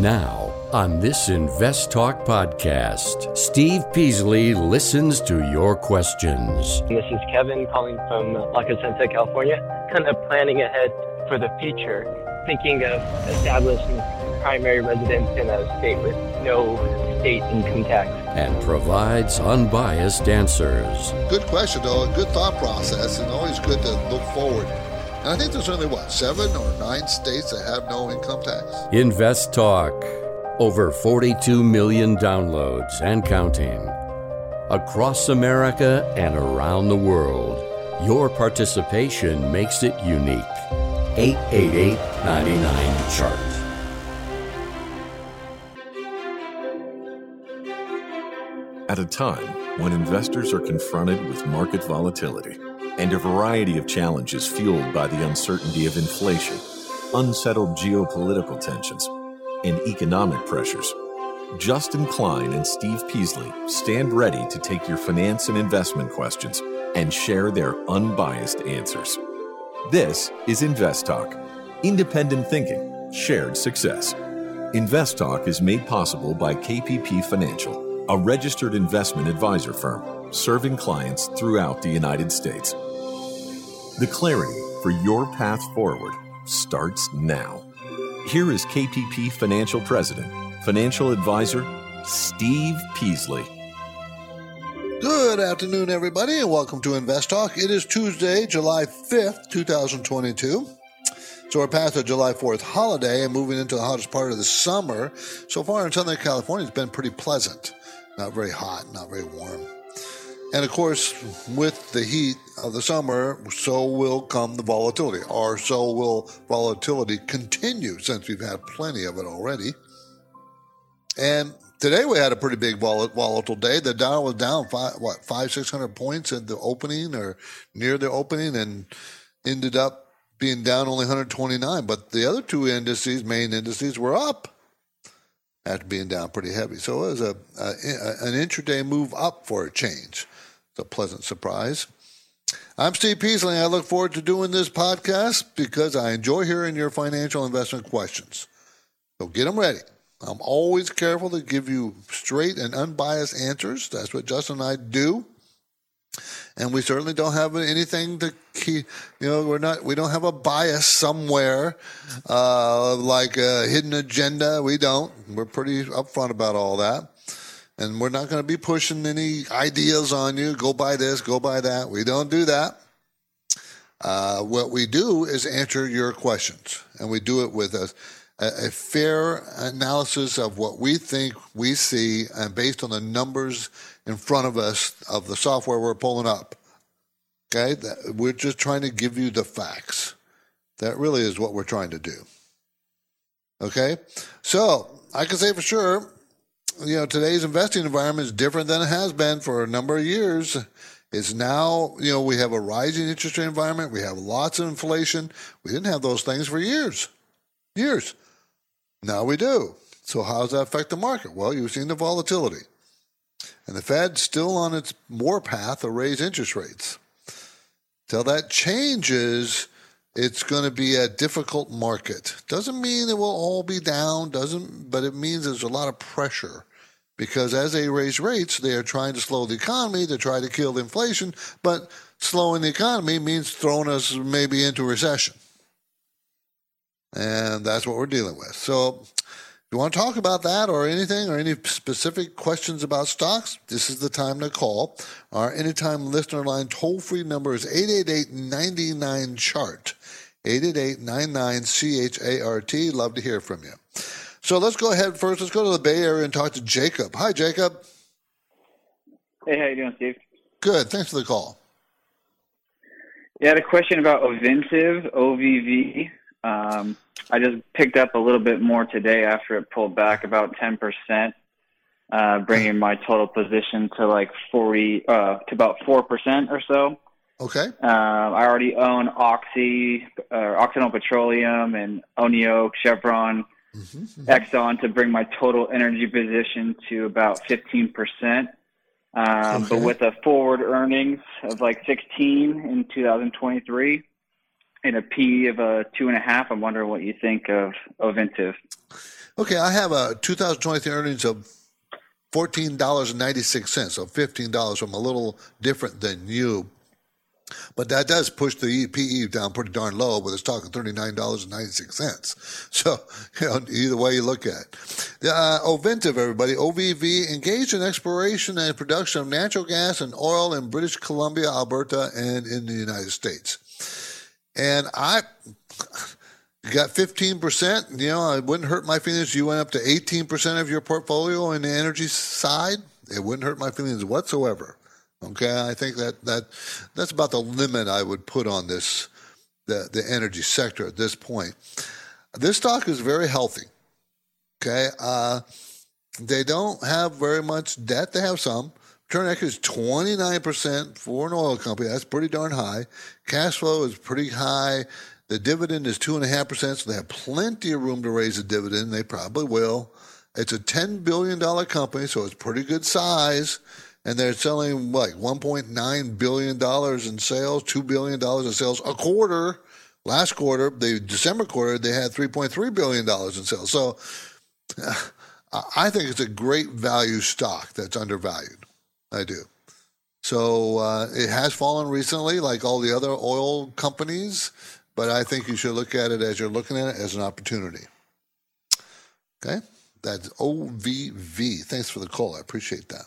Now, on this Invest Talk podcast, Steve Peasley listens to your questions. This is Kevin calling from La Crescenta, California, kind of planning ahead for the future, thinking of establishing primary residence in a state with no state income tax. And provides unbiased answers. Good question, though. A good thought process, and always good to look forward. And I think there's only, what, seven or nine states that have no income tax? Invest Talk. Over 42 million downloads and counting. Across America and around the world, your participation makes it unique. 888 99 Chart. At a time when investors are confronted with market volatility and a variety of challenges fueled by the uncertainty of inflation, unsettled geopolitical tensions, and economic pressures, Justin Klein and Steve Peasley stand ready to take your finance and investment questions and share their unbiased answers. This is Invest Talk, independent thinking, shared success. Invest Talk is made possible by KPP Financial a registered investment advisor firm serving clients throughout the United States. The clarity for your path forward starts now. Here is KPP Financial President, Financial Advisor Steve Peasley. Good afternoon, everybody, and welcome to Invest Talk. It is Tuesday, July 5th, 2022. So we're past the July 4th holiday and moving into the hottest part of the summer. So far in Southern California, it's been pretty pleasant not very hot, not very warm. And of course, with the heat of the summer, so will come the volatility, or so will volatility continue since we've had plenty of it already. And today we had a pretty big volatile day. The Dow was down five, what five six hundred points at the opening or near the opening, and ended up being down only 129. But the other two indices, main indices, were up after being down pretty heavy. So it was a, a, an intraday move up for a change. A pleasant surprise. I'm Steve Peasley. I look forward to doing this podcast because I enjoy hearing your financial investment questions. So get them ready. I'm always careful to give you straight and unbiased answers. That's what Justin and I do and we certainly don't have anything to keep. You know, we're not. We don't have a bias somewhere, uh, like a hidden agenda. We don't. We're pretty upfront about all that, and we're not going to be pushing any ideas on you. Go buy this. Go buy that. We don't do that. Uh, what we do is answer your questions, and we do it with a, a, fair analysis of what we think we see, and based on the numbers in front of us of the software we're pulling up. Okay, we're just trying to give you the facts. That really is what we're trying to do. Okay, so I can say for sure, you know, today's investing environment is different than it has been for a number of years. It's now, you know, we have a rising interest rate environment. We have lots of inflation. We didn't have those things for years, years. Now we do. So how does that affect the market? Well, you've seen the volatility. And the Fed's still on its more warpath to raise interest rates. Till that changes, it's going to be a difficult market. Doesn't mean it will all be down, doesn't, but it means there's a lot of pressure because as they raise rates, they are trying to slow the economy to try to kill inflation, but slowing the economy means throwing us maybe into recession. And that's what we're dealing with. So if you want to talk about that or anything or any specific questions about stocks, this is the time to call. Our anytime listener line toll free number is 888 99 chart. 888 99 CHART. Love to hear from you. So let's go ahead first. Let's go to the Bay Area and talk to Jacob. Hi, Jacob. Hey, how you doing, Steve? Good. Thanks for the call. Yeah, I had a question about Ovintiv, OVV. Um, I just picked up a little bit more today after it pulled back about 10%, uh, bringing my total position to like 40, uh, to about 4% or so. Okay. Uh, I already own Oxy, uh, Occidental Petroleum and ONEOK, Chevron, mm-hmm, mm-hmm. Exxon to bring my total energy position to about 15%. Um, okay. But with a forward earnings of like 16 in 2023, and a P of a two and a half. I'm wondering what you think of Ovintiv. Okay, I have a 2023 earnings of $14.96, so $15. So I'm a little different than you. But that does push the PE down pretty darn low, but it's talking $39.96. So, you know, either way you look at it. Uh, Ovintiv, everybody, OVV, engaged in exploration and production of natural gas and oil in British Columbia, Alberta, and in the United States. And I got 15%. You know, it wouldn't hurt my feelings. You went up to 18% of your portfolio in the energy side. It wouldn't hurt my feelings whatsoever. Okay, I think that that that's about the limit I would put on this the the energy sector at this point. This stock is very healthy. Okay, uh, they don't have very much debt. They have some. Return equity is 29% for an oil company. That's pretty darn high. Cash flow is pretty high. The dividend is 2.5%, so they have plenty of room to raise a dividend. They probably will. It's a $10 billion company, so it's pretty good size and they're selling like 1.9 billion dollars in sales, two billion dollars in sales a quarter. Last quarter, the December quarter, they had 3.3 billion dollars in sales. So, I think it's a great value stock that's undervalued. I do. So uh, it has fallen recently, like all the other oil companies, but I think you should look at it as you're looking at it as an opportunity. Okay, that's OVV. Thanks for the call. I appreciate that.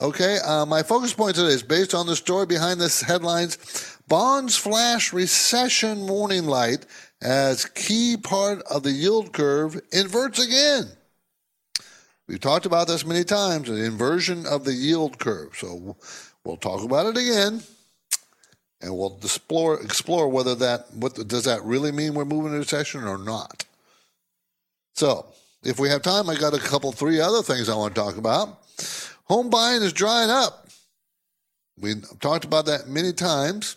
Okay, uh, my focus point today is based on the story behind this headlines. Bonds flash recession warning light as key part of the yield curve inverts again. We've talked about this many times, the inversion of the yield curve. So we'll talk about it again, and we'll explore explore whether that what does that really mean we're moving into recession or not. So if we have time, I got a couple three other things I want to talk about. Home buying is drying up. We've talked about that many times,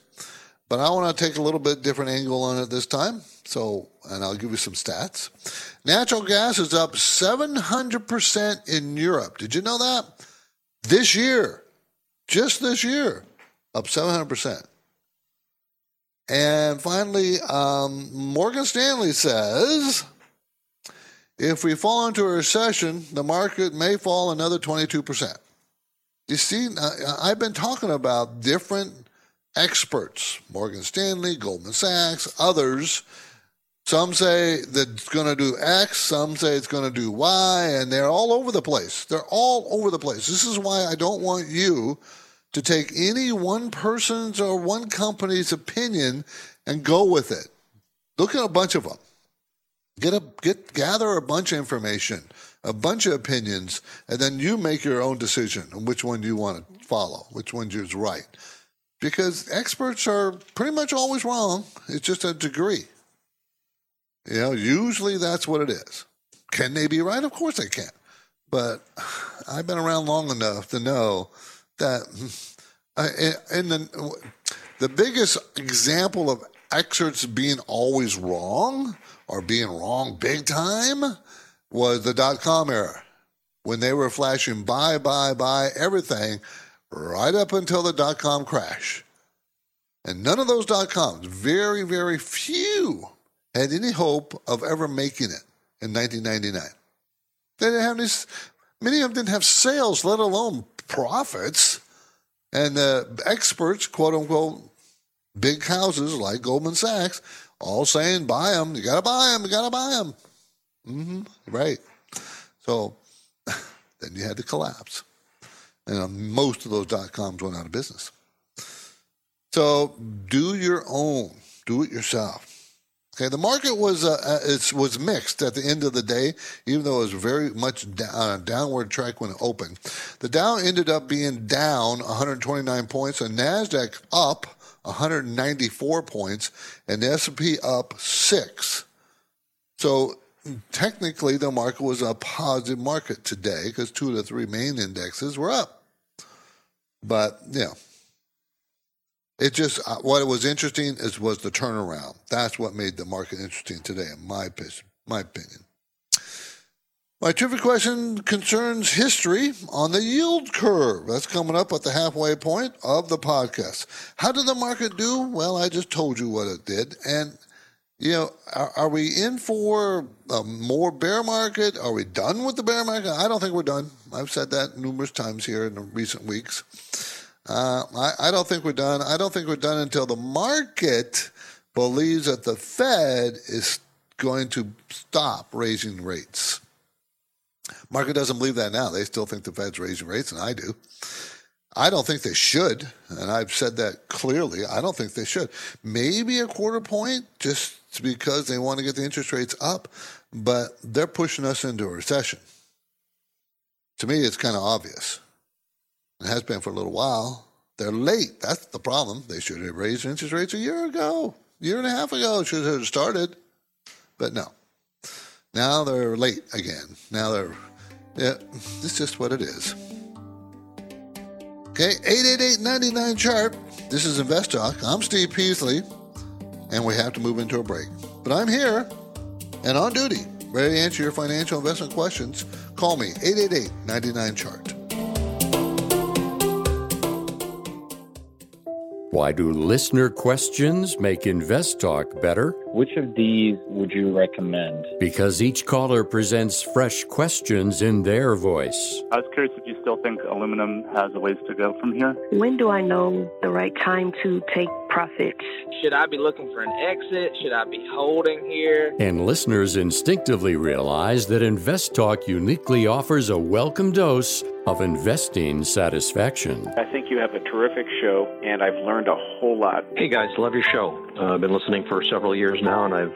but I want to take a little bit different angle on it this time. So, and I'll give you some stats. Natural gas is up 700% in Europe. Did you know that? This year, just this year, up 700%. And finally, um, Morgan Stanley says if we fall into a recession, the market may fall another 22%. You see, I've been talking about different experts Morgan Stanley, Goldman Sachs, others. Some say that it's going to do X, some say it's going to do Y, and they're all over the place. They're all over the place. This is why I don't want you to take any one person's or one company's opinion and go with it. Look at a bunch of them. Get a get gather a bunch of information, a bunch of opinions, and then you make your own decision on which one you want to follow, which one is right. Because experts are pretty much always wrong. It's just a degree. You know, usually that's what it is. Can they be right? Of course they can. But I've been around long enough to know that in the the biggest example of experts being always wrong or being wrong big time was the dot com era when they were flashing buy, buy, buy everything right up until the dot com crash. And none of those dot coms, very, very few, had any hope of ever making it in 1999. They didn't have any, many of them didn't have sales, let alone profits. And the experts, quote unquote, big houses like Goldman Sachs, all saying buy them. You got to buy them. You got to buy them. Mm-hmm. Right. So then you had to collapse. And uh, most of those dot coms went out of business. So do your own, do it yourself. Okay, the market was uh, uh it was mixed at the end of the day, even though it was very much down, a downward track when it opened. The Dow ended up being down 129 points, and Nasdaq up 194 points, and the S&P up six. So technically, the market was a positive market today because two of the three main indexes were up. But yeah, it just uh, what was interesting is was the turnaround. That's what made the market interesting today, in my my opinion. My trivia question concerns history on the yield curve. That's coming up at the halfway point of the podcast. How did the market do? Well, I just told you what it did. And you know, are, are, we in for a more bear market? Are we done with the bear market? I don't think we're done. I've said that numerous times here in the recent weeks. Uh, I, I don't think we're done. I don't think we're done until the market believes that the Fed is going to stop raising rates. Market doesn't believe that now. They still think the Fed's raising rates, and I do. I don't think they should, and I've said that clearly. I don't think they should. Maybe a quarter point just because they want to get the interest rates up, but they're pushing us into a recession. To me, it's kind of obvious. It has been for a little while. They're late. That's the problem. They should have raised interest rates a year ago, year and a half ago. Should have started, but no. Now they're late again. Now they're, yeah, it's just what it is. Okay, 888 chart. This is Invest Talk. I'm Steve Peasley, and we have to move into a break. But I'm here and on duty, ready to answer your financial investment questions. Call me 888 99 chart. Why do listener questions make Invest Talk better? Which of these would you recommend? Because each caller presents fresh questions in their voice. I was curious if you still think aluminum has a ways to go from here. When do I know the right time to take profits? Should I be looking for an exit? Should I be holding here? And listeners instinctively realize that Invest Talk uniquely offers a welcome dose of investing satisfaction. I think you have a terrific show, and I've learned a whole lot. Hey guys, love your show. Uh, I've been listening for several years now, and I've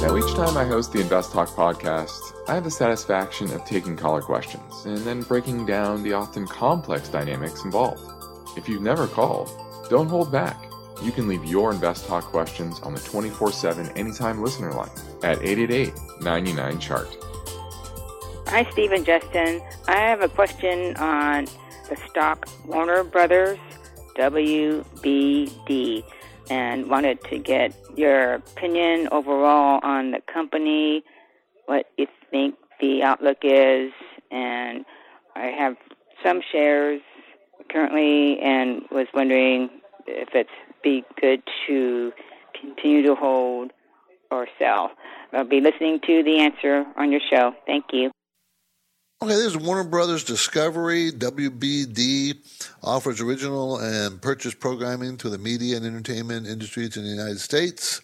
Now, each time I host the Invest Talk podcast, I have the satisfaction of taking caller questions and then breaking down the often complex dynamics involved. If you've never called, don't hold back. You can leave your Invest Talk questions on the 24 7 anytime listener line at 888 99 Chart. Hi, Steve and Justin. I have a question on the stock Warner Brothers WBD and wanted to get your opinion overall on the company, what you think the outlook is, and I have some shares currently and was wondering if it's be good to continue to hold or sell. I'll be listening to the answer on your show. Thank you. Okay, this is Warner Brothers Discovery. WBD offers original and purchase programming to the media and entertainment industries in the United States.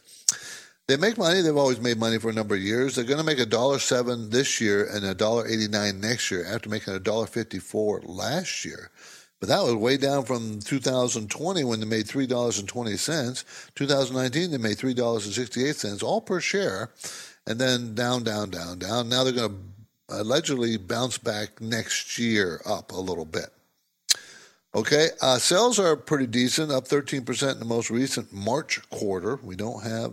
They make money. They've always made money for a number of years. They're going to make a dollar seven this year and a dollar eighty nine next year, after making a dollar fifty four last year. But that was way down from 2020 when they made three dollars and twenty cents. 2019 they made three dollars and sixty eight cents, all per share, and then down, down, down, down. Now they're going to allegedly bounce back next year up a little bit. Okay, uh, sales are pretty decent, up 13% in the most recent March quarter. We don't have,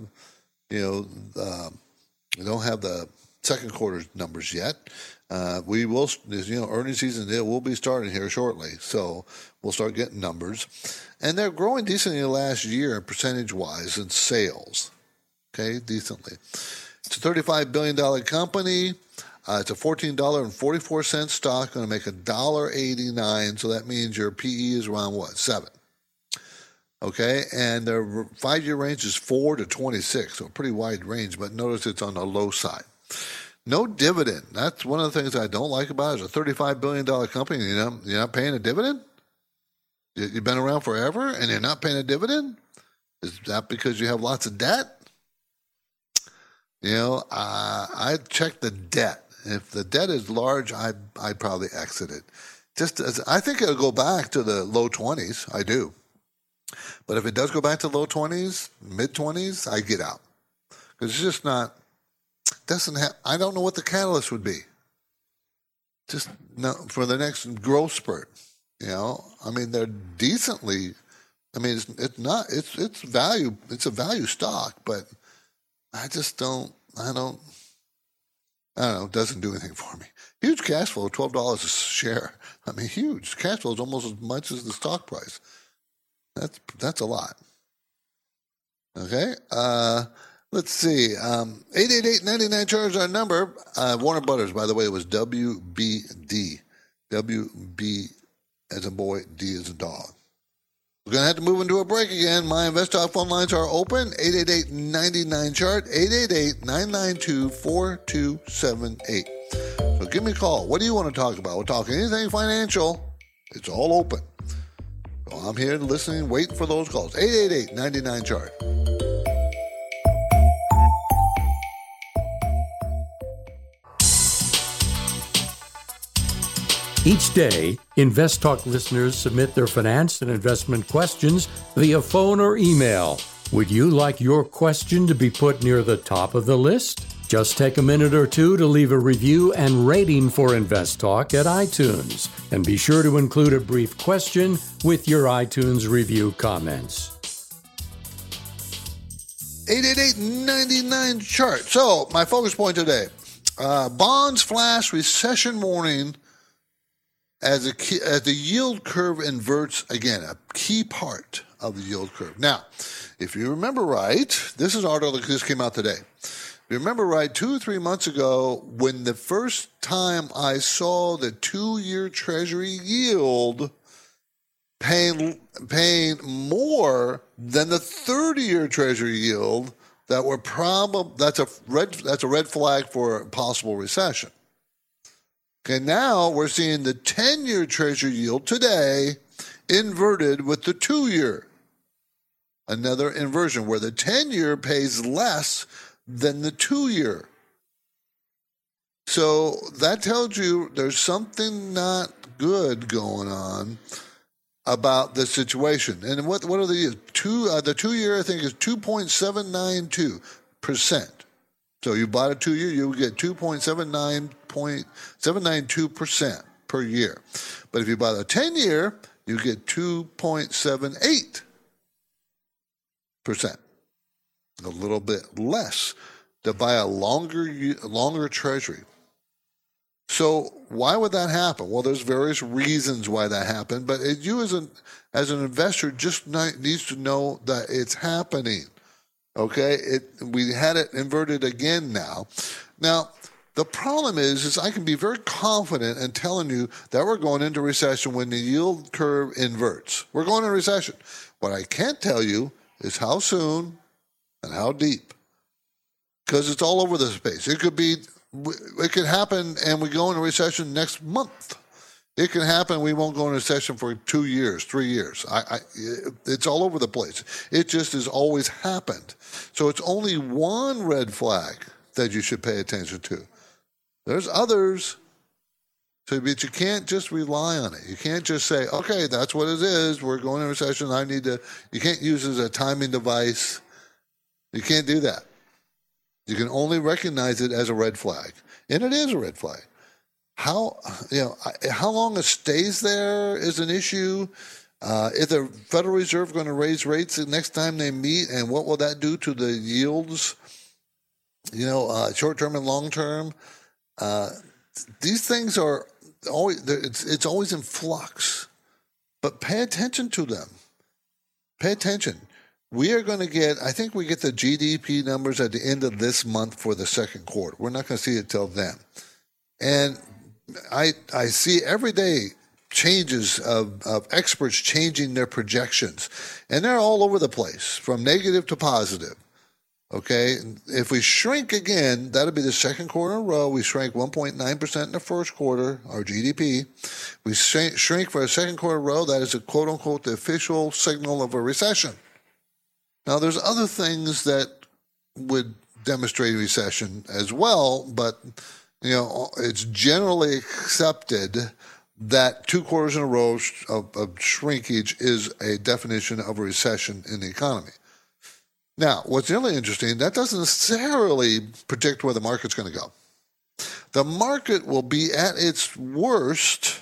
you know, uh, we don't have the second quarter numbers yet. Uh, we will, you know, earnings season it will be starting here shortly, so we'll start getting numbers, and they're growing decently last year percentage wise in sales. Okay, decently. It's a $35 billion company. Uh, it's a $14.44 stock, going to make $1.89. So that means your PE is around what? Seven. Okay. And their five year range is four to 26. So a pretty wide range, but notice it's on the low side. No dividend. That's one of the things I don't like about it. It's a $35 billion company. You know, you're not paying a dividend? You've been around forever and you're not paying a dividend? Is that because you have lots of debt? You know, uh, I checked the debt. If the debt is large, I I'd probably exit it. Just as I think it'll go back to the low twenties. I do. But if it does go back to low twenties, mid twenties, I get out because it's just not. Doesn't have. I don't know what the catalyst would be. Just no, for the next growth spurt. You know, I mean, they're decently. I mean, it's, it's not. It's it's value. It's a value stock, but I just don't. I don't. I don't know, doesn't do anything for me. Huge cash flow, $12 a share. I mean, huge. Cash flow is almost as much as the stock price. That's, that's a lot. Okay. Uh, let's see. Um, 888-99 charge our number. Uh, Warner Brothers, by the way, it was WBD. WB as a boy, D as a dog. We're going to have to move into a break again. My InvestTalk phone lines are open. 888-99-chart, 888-992-4278. So give me a call. What do you want to talk about? We're talking anything financial. It's all open. So I'm here listening, waiting for those calls. 888-99-chart. Each day, Invest Talk listeners submit their finance and investment questions via phone or email. Would you like your question to be put near the top of the list? Just take a minute or two to leave a review and rating for Invest Talk at iTunes. And be sure to include a brief question with your iTunes review comments. 888-99 chart. So, my focus point today. Uh, bonds flash recession warning as, a key, as the yield curve inverts again, a key part of the yield curve. Now, if you remember right, this is article that just came out today. If you remember right, two or three months ago, when the first time I saw the two-year Treasury yield paying paying more than the 30-year Treasury yield, that were probably that's a red that's a red flag for a possible recession. Okay, now we're seeing the 10 year treasury yield today inverted with the two year. Another inversion where the 10 year pays less than the two year. So that tells you there's something not good going on about the situation. And what what are the two uh, the two year I think is 2.792 percent. So you bought a two year, you would get 2.79.792% per year. But if you buy a 10 year, you get 2.78%. A little bit less to buy a longer longer treasury. So why would that happen? Well, there's various reasons why that happened, but you as an as an investor just needs to know that it's happening. Okay, it we had it inverted again now. Now the problem is, is I can be very confident in telling you that we're going into recession when the yield curve inverts. We're going into recession. What I can't tell you is how soon and how deep, because it's all over the space. It could be, it could happen, and we go into recession next month. It can happen. We won't go into recession for two years, three years. I, I, it's all over the place. It just has always happened. So it's only one red flag that you should pay attention to. There's others. But you can't just rely on it. You can't just say, okay, that's what it is. We're going into recession. I need to, you can't use it as a timing device. You can't do that. You can only recognize it as a red flag. And it is a red flag. How you know how long it stays there is an issue. Uh, is the Federal Reserve going to raise rates the next time they meet, and what will that do to the yields? You know, uh, short term and long term. Uh, these things are always it's it's always in flux, but pay attention to them. Pay attention. We are going to get, I think we get the GDP numbers at the end of this month for the second quarter. We're not going to see it till then. And I I see every day changes of, of experts changing their projections, and they're all over the place, from negative to positive. Okay, if we shrink again, that'll be the second quarter in a row. We shrank 1.9% in the first quarter, our GDP. We shrink for a second quarter in a row. That is a quote unquote the official signal of a recession. Now, there's other things that would demonstrate recession as well, but you know, it's generally accepted that two quarters in a row of, of, shrinkage is a definition of a recession in the economy. Now, what's really interesting, that doesn't necessarily predict where the market's going to go. The market will be at its worst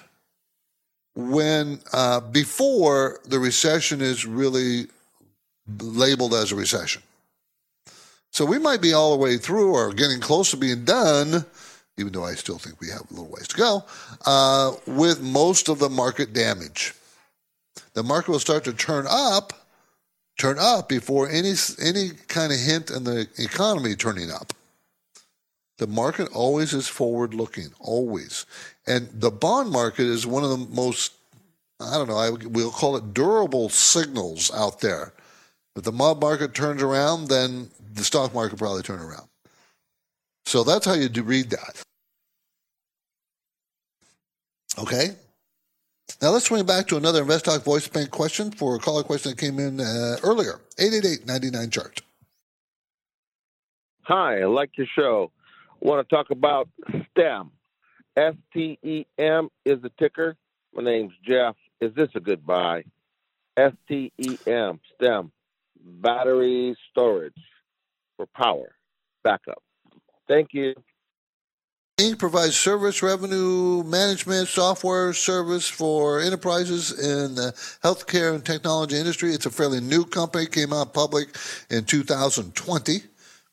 when uh, before the recession is really labeled as a recession. So we might be all the way through or getting close to being done even though I still think we have a little ways to go, uh, with most of the market damage. The market will start to turn up, turn up before any any kind of hint in the economy turning up. The market always is forward looking, always. And the bond market is one of the most, I don't know, I, we'll call it durable signals out there. If the bond market turns around, then the stock market probably turn around. So that's how you do read that. Okay. Now let's swing back to another Invest Talk voice bank question for a caller question that came in uh, earlier. 888-99 chart. Hi, I like your show. want to talk about STEM. S T E M is the ticker. My name's Jeff. Is this a good buy? S T E M, STEM, battery storage for power backup. Thank you. Inc. provides service revenue management software service for enterprises in the healthcare and technology industry. It's a fairly new company, came out public in 2020, a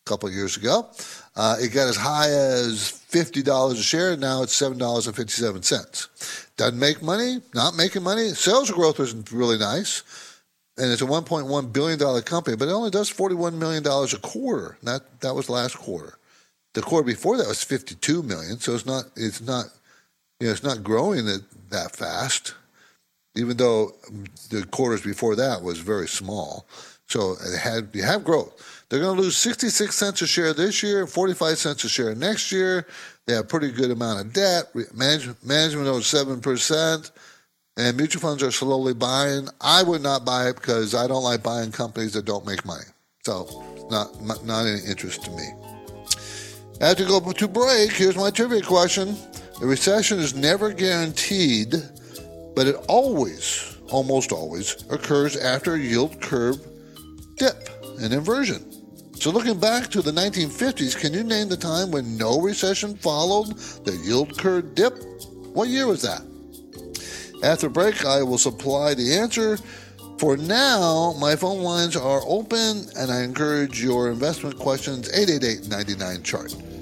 couple years ago. Uh, it got as high as $50 a share. and Now it's $7.57. Doesn't make money, not making money. Sales growth was really nice. And it's a $1.1 billion company, but it only does $41 million a quarter. That, that was last quarter. The quarter before that was 52 million, so it's not it's not you know it's not growing it that fast, even though the quarters before that was very small. So it had you have growth. They're going to lose 66 cents a share this year, 45 cents a share next year. They have a pretty good amount of debt. Management, management owns 7%, and mutual funds are slowly buying. I would not buy it because I don't like buying companies that don't make money. So, not, not any interest to me. As we go to break, here's my trivia question. The recession is never guaranteed, but it always, almost always, occurs after a yield curve dip, an inversion. So, looking back to the 1950s, can you name the time when no recession followed the yield curve dip? What year was that? After break, I will supply the answer. For now, my phone lines are open, and I encourage your investment questions 888 99 chart.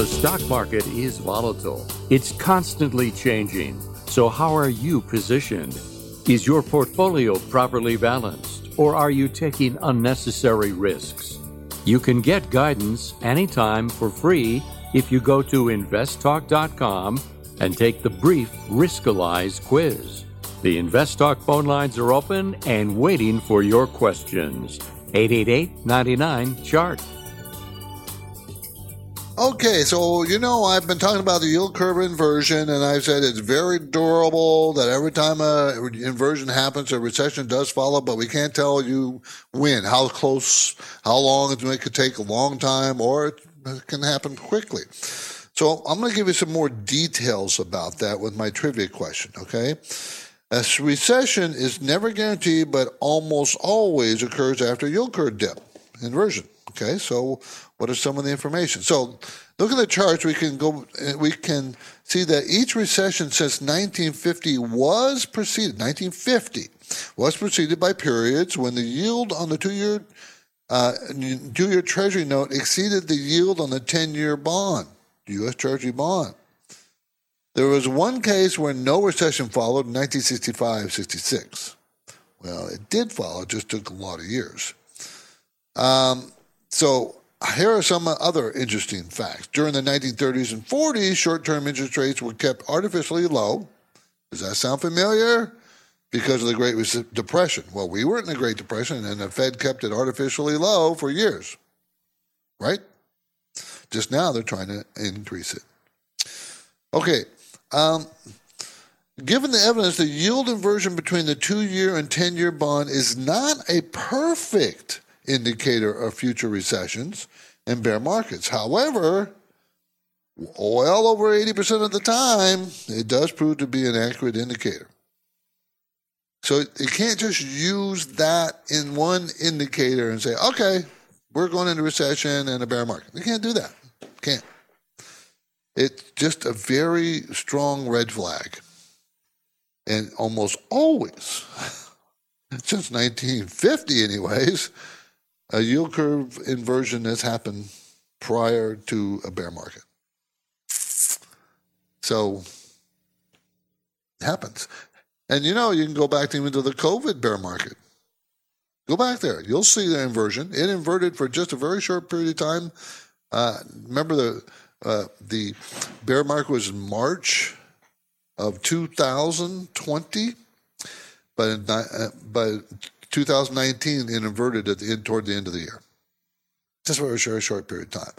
The stock market is volatile. It's constantly changing. So, how are you positioned? Is your portfolio properly balanced, or are you taking unnecessary risks? You can get guidance anytime for free if you go to investtalk.com and take the brief Riskalyze quiz. The InvestTalk phone lines are open and waiting for your questions. 888 99 Chart. Okay, so you know I've been talking about the yield curve inversion, and I've said it's very durable. That every time a inversion happens, a recession does follow, but we can't tell you when, how close, how long it could take a long time, or it can happen quickly. So I'm going to give you some more details about that with my trivia question. Okay, a recession is never guaranteed, but almost always occurs after yield curve dip inversion. Okay, so what are some of the information? So, look at the charts. We can go. We can see that each recession since 1950 was preceded. 1950 was preceded by periods when the yield on the two-year uh, two-year Treasury note exceeded the yield on the 10-year bond, U.S. Treasury bond. There was one case where no recession followed in 1965-66. Well, it did follow. It just took a lot of years. Um, so here are some other interesting facts. During the 1930s and 40s, short term interest rates were kept artificially low. Does that sound familiar? Because of the Great Depression. Well, we weren't in the Great Depression, and the Fed kept it artificially low for years, right? Just now they're trying to increase it. Okay. Um, given the evidence, the yield inversion between the two year and 10 year bond is not a perfect indicator of future recessions and bear markets. However, well over 80% of the time, it does prove to be an accurate indicator. So you can't just use that in one indicator and say, okay, we're going into recession and a bear market. You can't do that. Can't. It's just a very strong red flag. And almost always, since 1950, anyways, a yield curve inversion has happened prior to a bear market. So it happens. And you know, you can go back even to the COVID bear market. Go back there. You'll see the inversion. It inverted for just a very short period of time. Uh, remember the uh, the bear market was March of 2020, but in, uh, but 2019 it inverted at the end toward the end of the year. Just for a very short period of time.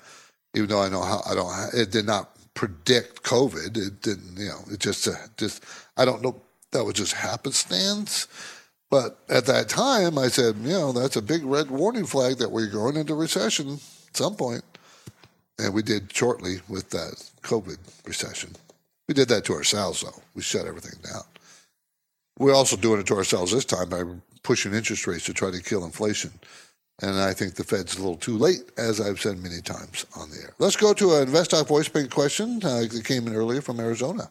Even though I know how I don't, it did not predict COVID. It didn't, you know, it just, uh, just I don't know. That was just happenstance. But at that time, I said, you know, that's a big red warning flag that we're going into recession at some point. And we did shortly with that COVID recession. We did that to ourselves, though. We shut everything down. We're also doing it to ourselves this time by pushing interest rates to try to kill inflation. And I think the Fed's a little too late, as I've said many times on the air. Let's go to an InvestTalk voice bank question uh, that came in earlier from Arizona.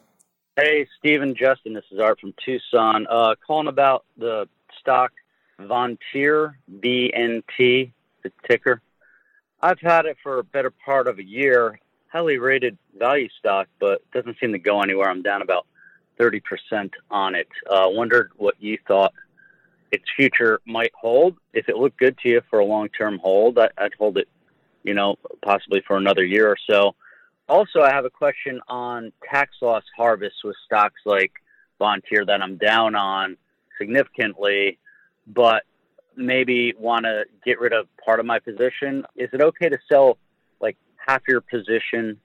Hey, Stephen, Justin, this is Art from Tucson. Uh, calling about the stock Vontier, VNT, the ticker. I've had it for a better part of a year. Highly rated value stock, but doesn't seem to go anywhere. I'm down about 30% on it. Uh, wondered what you thought its future might hold. If it looked good to you for a long term hold, I, would hold it, you know, possibly for another year or so. Also, I have a question on tax loss harvest with stocks like Vontier that I'm down on significantly, but maybe want to get rid of part of my position. Is it okay to sell like half your position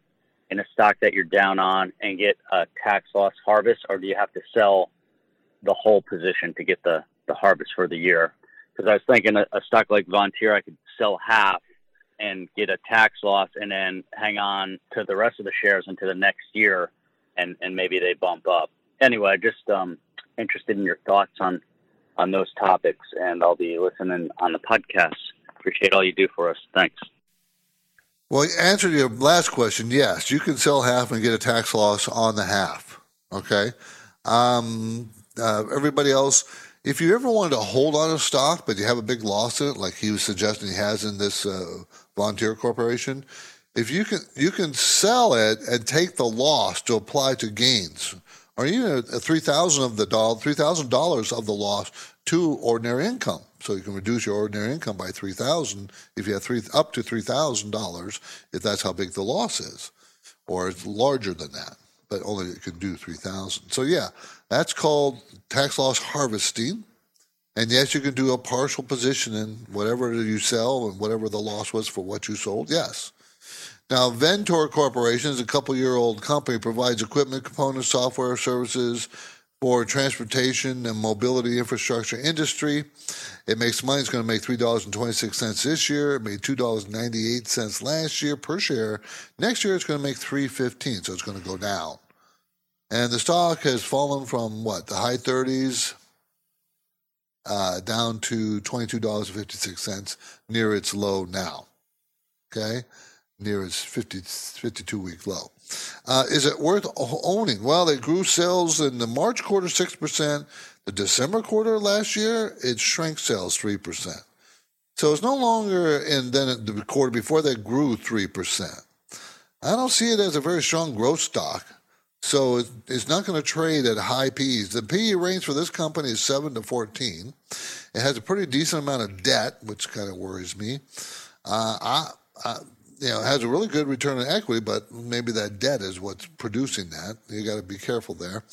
in a stock that you're down on and get a tax loss harvest, or do you have to sell the whole position to get the, the harvest for the year? Because I was thinking a, a stock like Vontier, I could sell half and get a tax loss and then hang on to the rest of the shares into the next year and, and maybe they bump up. Anyway, just um, interested in your thoughts on, on those topics, and I'll be listening on the podcast. Appreciate all you do for us. Thanks. Well, answer to your last question, yes, you can sell half and get a tax loss on the half. Okay. Um, uh, everybody else, if you ever wanted to hold on a stock, but you have a big loss in it, like he was suggesting he has in this uh, Vontier Corporation, if you can you can sell it and take the loss to apply to gains, or even a, a three thousand of the dollar, three thousand dollars of the loss to ordinary income. So you can reduce your ordinary income by three thousand. If you have three up to three thousand dollars if that's how big the loss is, or it's larger than that, but only it can do three thousand. So yeah, that's called tax loss harvesting. And yes, you can do a partial position in whatever you sell and whatever the loss was for what you sold. Yes. Now, Vontier Corporation is a couple year old company, provides equipment, components, software, services for transportation and mobility infrastructure industry. It makes money. It's going to make $3.26 this year. It made $2.98 last year per share. Next year, it's going to make $3.15, so it's going to go down. And the stock has fallen from what, the high 30s uh, down to $22.56, near its low now. Okay? Near its 50, 52 week low. Uh, is it worth owning? Well, they grew sales in the March quarter 6%. The December quarter last year, it shrank sales 3%. So it's no longer, and then the quarter before they grew 3%. I don't see it as a very strong growth stock. So it's not going to trade at high P's. The PE range for this company is 7 to 14. It has a pretty decent amount of debt, which kind of worries me. Uh, I, I, you know, it has a really good return on equity, but maybe that debt is what's producing that. You got to be careful there.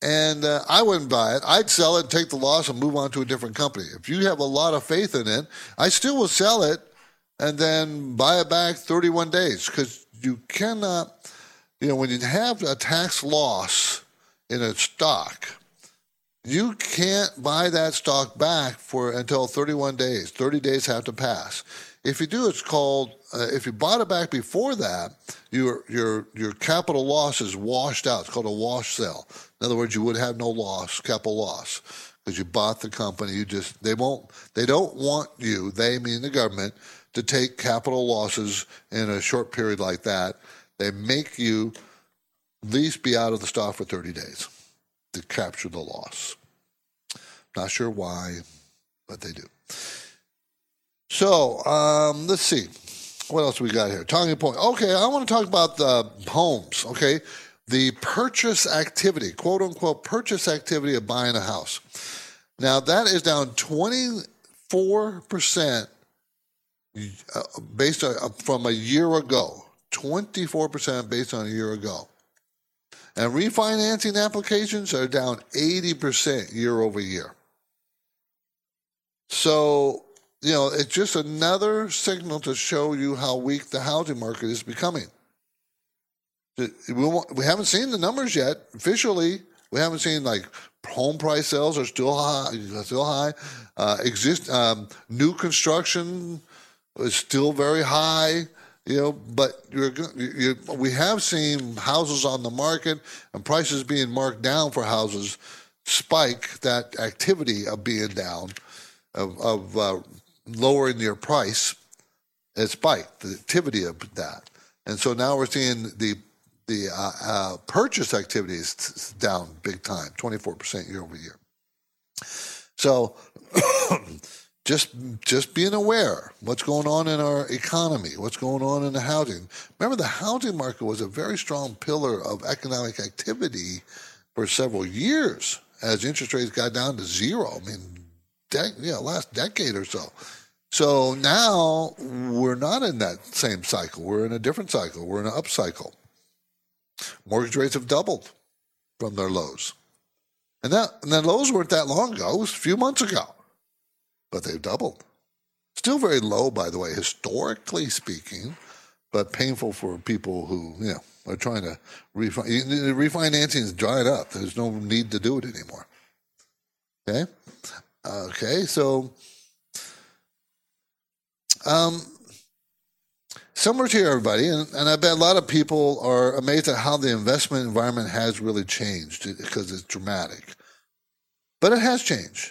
And uh, I wouldn't buy it. I'd sell it, take the loss, and move on to a different company. If you have a lot of faith in it, I still will sell it and then buy it back 31 days because you cannot you know, when you have a tax loss in a stock, you can't buy that stock back for until 31 days. 30 days have to pass. If you do, it's called. Uh, if you bought it back before that, your your your capital loss is washed out. It's called a wash sale. In other words, you would have no loss, capital loss, because you bought the company. You just they won't. They don't want you. They mean the government to take capital losses in a short period like that they make you at least be out of the stock for 30 days to capture the loss. Not sure why, but they do. So um, let's see. What else we got here? Talking point. Okay, I want to talk about the homes. Okay, the purchase activity, quote unquote, purchase activity of buying a house. Now that is down 24 percent uh, based uh, from a year ago. 24% based on a year ago. And refinancing applications are down 80% year over year. So, you know, it's just another signal to show you how weak the housing market is becoming. We haven't seen the numbers yet. Officially, we haven't seen like home price sales are still high. Still high. Uh, exist um, new construction is still very high. You know, but you're, you, we have seen houses on the market and prices being marked down for houses spike that activity of being down, of, of uh, lowering your price, it spiked the activity of that. And so now we're seeing the the uh, uh, purchase activity is down big time, 24% year over year. So just just being aware what's going on in our economy, what's going on in the housing. Remember, the housing market was a very strong pillar of economic activity for several years as interest rates got down to zero. I mean, de- yeah, last decade or so. So now we're not in that same cycle. We're in a different cycle. We're in an up cycle. Mortgage rates have doubled from their lows. And that and the lows weren't that long ago. It was a few months ago. But they've doubled. Still very low, by the way, historically speaking, but painful for people who, you know, are trying to refinance. Refinancing is dried up. There's no need to do it anymore. Okay? Okay, so um, similar to everybody, and, and I bet a lot of people are amazed at how the investment environment has really changed because it's dramatic. But it has changed.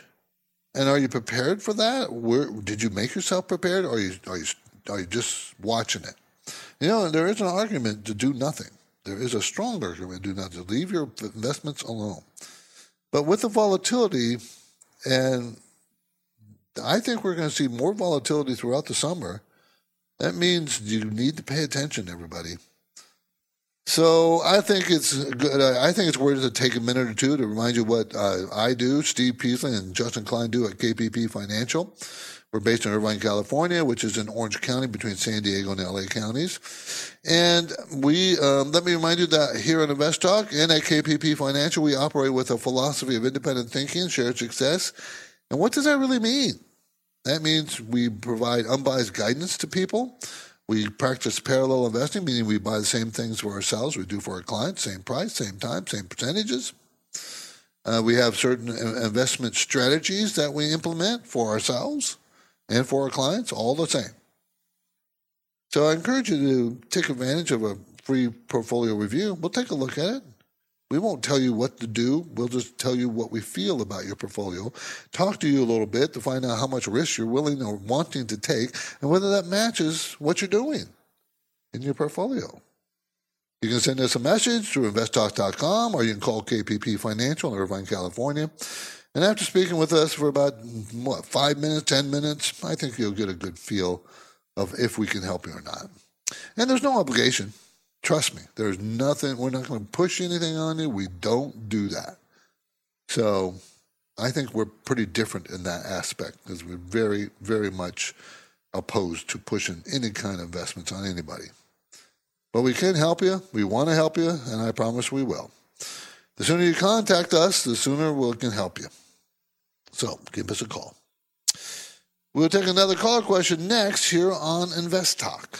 And are you prepared for that? Where, did you make yourself prepared, or are you are you are you just watching it? You know, there is an argument to do nothing. There is a strong argument to do nothing. Leave your investments alone. But with the volatility, and I think we're going to see more volatility throughout the summer. That means you need to pay attention, everybody. So I think it's good. I think it's worth it to take a minute or two to remind you what uh, I do, Steve Peasley and Justin Klein do at KPP Financial. We're based in Irvine, California, which is in Orange County between San Diego and LA counties. And we, um, let me remind you that here on Invest Talk and at KPP Financial, we operate with a philosophy of independent thinking, shared success. And what does that really mean? That means we provide unbiased guidance to people we practice parallel investing, meaning we buy the same things for ourselves we do for our clients, same price, same time, same percentages. Uh, we have certain investment strategies that we implement for ourselves and for our clients, all the same. So I encourage you to take advantage of a free portfolio review. We'll take a look at it. We won't tell you what to do. We'll just tell you what we feel about your portfolio. Talk to you a little bit to find out how much risk you're willing or wanting to take and whether that matches what you're doing in your portfolio. You can send us a message through investtalk.com or you can call KPP Financial in Irvine, California. And after speaking with us for about, what, five minutes, 10 minutes, I think you'll get a good feel of if we can help you or not. And there's no obligation. Trust me, there's nothing, we're not going to push anything on you. We don't do that. So I think we're pretty different in that aspect because we're very, very much opposed to pushing any kind of investments on anybody. But we can help you. We want to help you, and I promise we will. The sooner you contact us, the sooner we can help you. So give us a call. We'll take another caller question next here on Invest Talk.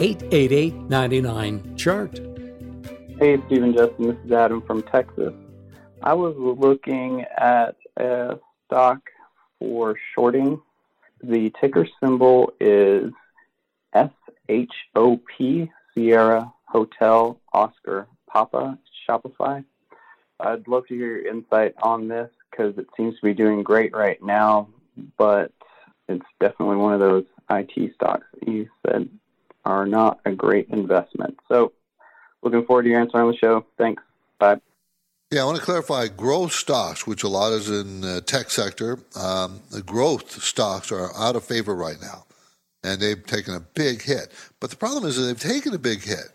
888 99 chart. Hey, Stephen Justin. This is Adam from Texas. I was looking at a stock for shorting. The ticker symbol is SHOP, Sierra Hotel Oscar Papa Shopify. I'd love to hear your insight on this because it seems to be doing great right now, but it's definitely one of those IT stocks that you said are not a great investment. So, looking forward to your answer on the show. Thanks. Bye. Yeah, I want to clarify growth stocks, which a lot is in the tech sector. Um, the growth stocks are out of favor right now, and they've taken a big hit. But the problem is that they've taken a big hit.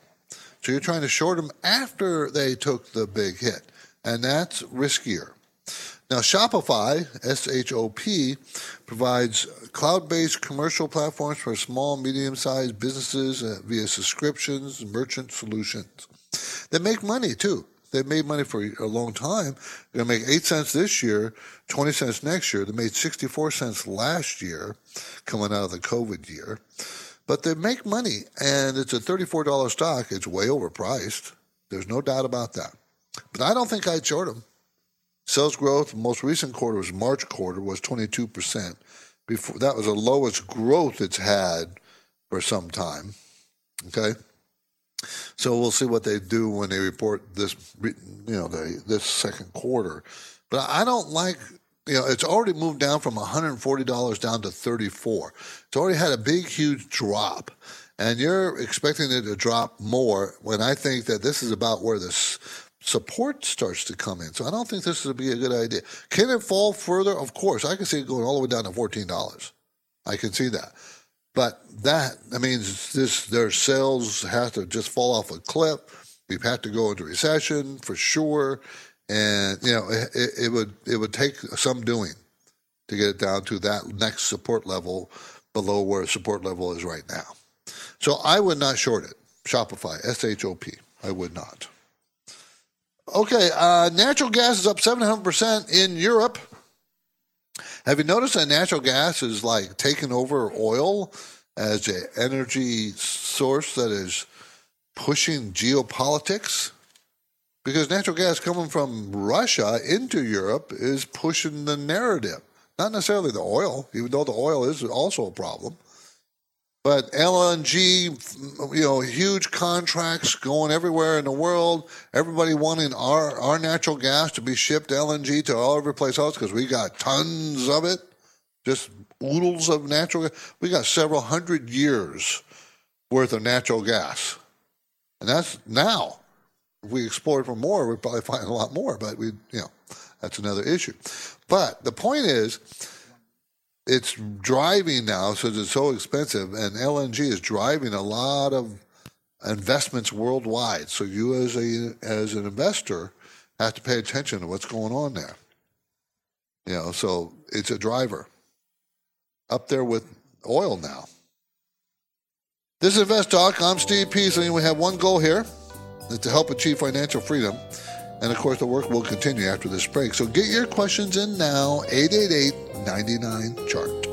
So you're trying to short them after they took the big hit, and that's riskier. Now, Shopify, S H O P, provides cloud based commercial platforms for small, medium sized businesses uh, via subscriptions, merchant solutions. They make money too. They've made money for a long time. They're going to make 8 cents this year, 20 cents next year. They made 64 cents last year, coming out of the COVID year. But they make money, and it's a $34 stock. It's way overpriced. There's no doubt about that. But I don't think I'd short them. Sales growth, most recent quarter was March quarter, was 22%. before that was the lowest growth it's had for some time. Okay. So we'll see what they do when they report this, you know, the, this second quarter. But I don't like, you know, it's already moved down from $140 down to 34. It's already had a big, huge drop. And you're expecting it to drop more when I think that this is about where this support starts to come in. So I don't think this would be a good idea. Can it fall further? Of course. I can see it going all the way down to $14. I can see that. But that, I mean, this their sales have to just fall off a cliff. We've had to go into recession for sure, and you know it, it would it would take some doing to get it down to that next support level below where support level is right now. So I would not short it. Shopify, S H O P. I would not. Okay, uh, natural gas is up 700% in Europe. Have you noticed that natural gas is like taking over oil as an energy source that is pushing geopolitics? Because natural gas coming from Russia into Europe is pushing the narrative. Not necessarily the oil, even though the oil is also a problem. But LNG, you know, huge contracts going everywhere in the world. Everybody wanting our, our natural gas to be shipped LNG to all every place else because we got tons of it, just oodles of natural gas. We got several hundred years worth of natural gas, and that's now. If we explored for more, we'd probably find a lot more. But we, you know, that's another issue. But the point is it's driving now since it's so expensive, and LNG is driving a lot of investments worldwide. So you, as a as an investor, have to pay attention to what's going on there. You know, so it's a driver up there with oil now. This is Invest Talk. I'm Steve Peasley, and we have one goal here: is to help achieve financial freedom. And of course, the work will continue after this break. So get your questions in now 888 99 chart.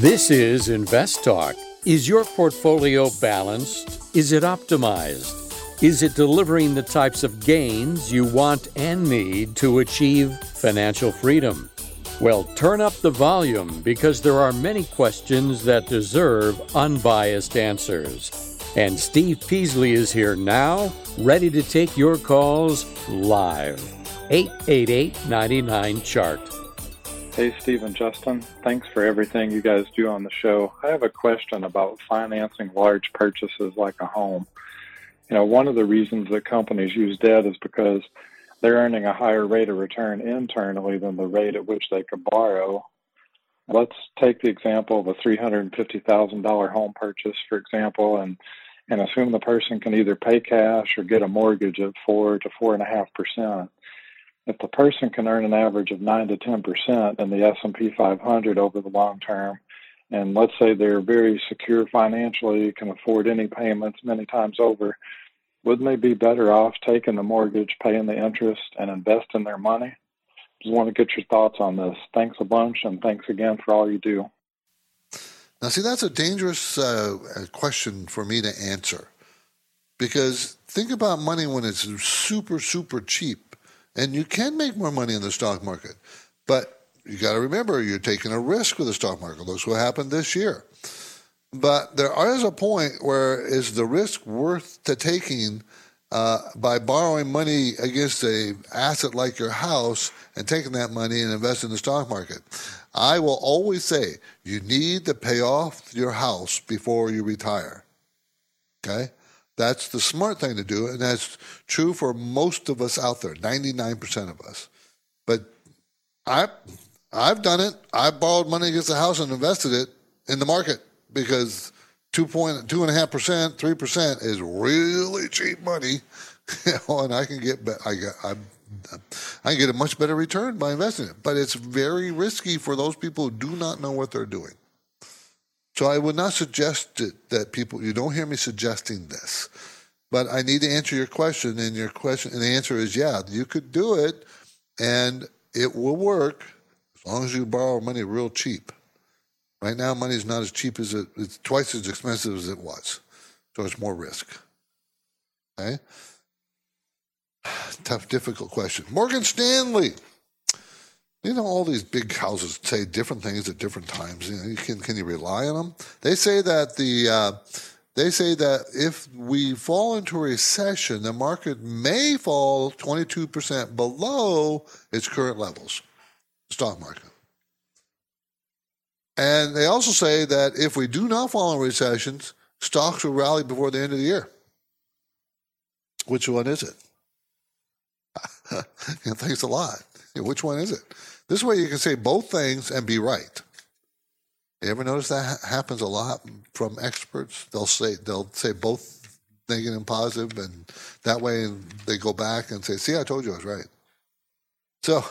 This is Invest Talk. Is your portfolio balanced? Is it optimized? Is it delivering the types of gains you want and need to achieve financial freedom? Well, turn up the volume because there are many questions that deserve unbiased answers. And Steve Peasley is here now, ready to take your calls live. 888 99 Chart. Hey, Steve and Justin. Thanks for everything you guys do on the show. I have a question about financing large purchases like a home. You know, one of the reasons that companies use debt is because they're earning a higher rate of return internally than the rate at which they could borrow. Let's take the example of a $350,000 home purchase, for example, and, and assume the person can either pay cash or get a mortgage at four to four and a half percent. If the person can earn an average of nine to ten percent in the S&P 500 over the long term, and let's say they're very secure financially, can afford any payments many times over, wouldn't they be better off taking the mortgage, paying the interest, and investing their money? Just want to get your thoughts on this. Thanks a bunch, and thanks again for all you do. Now, see, that's a dangerous uh, question for me to answer because think about money when it's super, super cheap, and you can make more money in the stock market. But you got to remember, you're taking a risk with the stock market. Look what happened this year. But there is a point where is the risk worth the taking uh, by borrowing money against a asset like your house and taking that money and investing in the stock market? I will always say you need to pay off your house before you retire. Okay? That's the smart thing to do, and that's true for most of us out there, 99% of us. But I, I've done it. I borrowed money against the house and invested it in the market because two point two and a half percent, three percent is really cheap money, and I can get I get I, I get a much better return by investing it. But it's very risky for those people who do not know what they're doing. So I would not suggest it, that people. You don't hear me suggesting this, but I need to answer your question, and your question and the answer is yeah, you could do it, and it will work as long as you borrow money real cheap. Right now, money is not as cheap as it, it's twice as expensive as it was. So it's more risk. Okay? Tough, difficult question. Morgan Stanley. You know, all these big houses say different things at different times. You know, you can can you rely on them? They say that the uh, they say that if we fall into a recession, the market may fall 22% below its current levels, stock market. And they also say that if we do not fall in recessions, stocks will rally before the end of the year. Which one is it? Thanks a lot. Which one is it? This way you can say both things and be right. You ever notice that happens a lot from experts? They'll say they'll say both negative and positive, and that way they go back and say, "See, I told you I was right." So,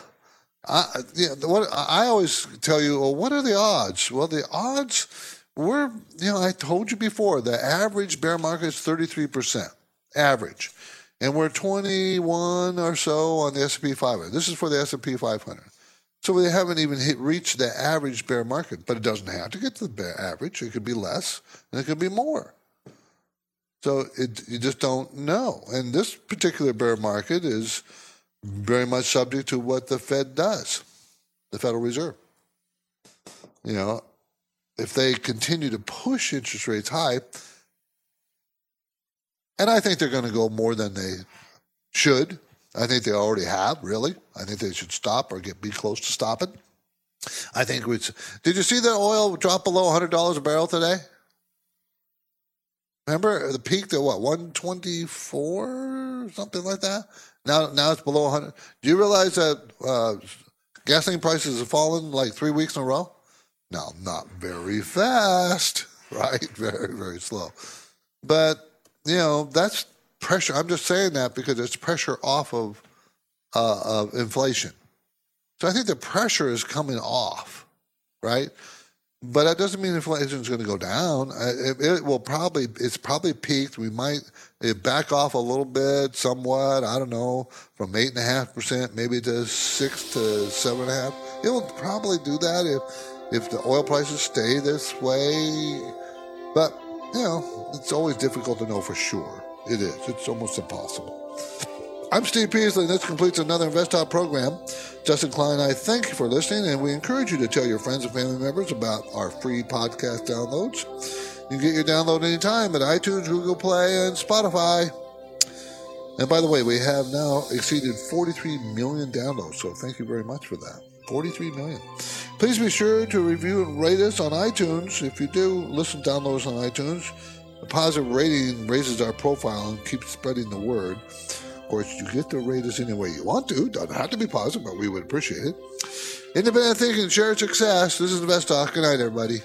I yeah, what I always tell you, well, what are the odds? Well, the odds were, you know, I told you before, the average bear market is thirty three percent average, and we're twenty one or so on the S and P 500. This is for the S and P 500. So we haven't even hit, reached the average bear market, but it doesn't have to get to the bear average. It could be less and it could be more. So it, you just don't know. And this particular bear market is very much subject to what the Fed does, the Federal Reserve. You know, if they continue to push interest rates high, and I think they're going to go more than they should I think they already have, really. I think they should stop or get be close to stopping. I think we. Did you see the oil drop below $100 a barrel today? Remember the peak at what 124 something like that. Now now it's below 100. Do you realize that uh, gasoline prices have fallen like three weeks in a row? Now not very fast, right? Very very slow. But you know that's pressure. I'm just saying that because it's pressure off of uh, of inflation. So I think the pressure is coming off, right? But that doesn't mean inflation is going to go down. It, it, will probably it's probably peaked. We might back off a little bit, somewhat. I don't know, from eight and a half percent maybe to six to seven and a half. It will probably do that if if the oil prices stay this way. But you know, it's always difficult to know for sure. It is. It's almost impossible. I'm Steve Peasley, and this completes another Invest Talk program. Justin Klein, I thank you for listening, and we encourage you to tell your friends and family members about our free podcast downloads. You can get your download anytime at iTunes, Google Play, and Spotify. And by the way, we have now exceeded 43 million downloads, so thank you very much for that. 43 million. Please be sure to review and rate us on iTunes. If you do listen, download us on iTunes. A positive rating raises our profile and keeps spreading the word. Course, you get to rate us any way you want to. Doesn't have to be positive, but we would appreciate it. Independent thinking, share success. This is Invest Talk. Good night, everybody.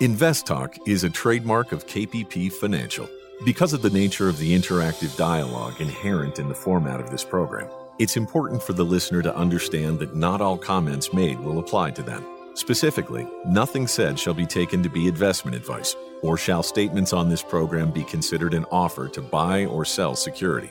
Invest Talk is a trademark of KPP Financial. Because of the nature of the interactive dialogue inherent in the format of this program, it's important for the listener to understand that not all comments made will apply to them. Specifically, nothing said shall be taken to be investment advice or shall statements on this program be considered an offer to buy or sell security?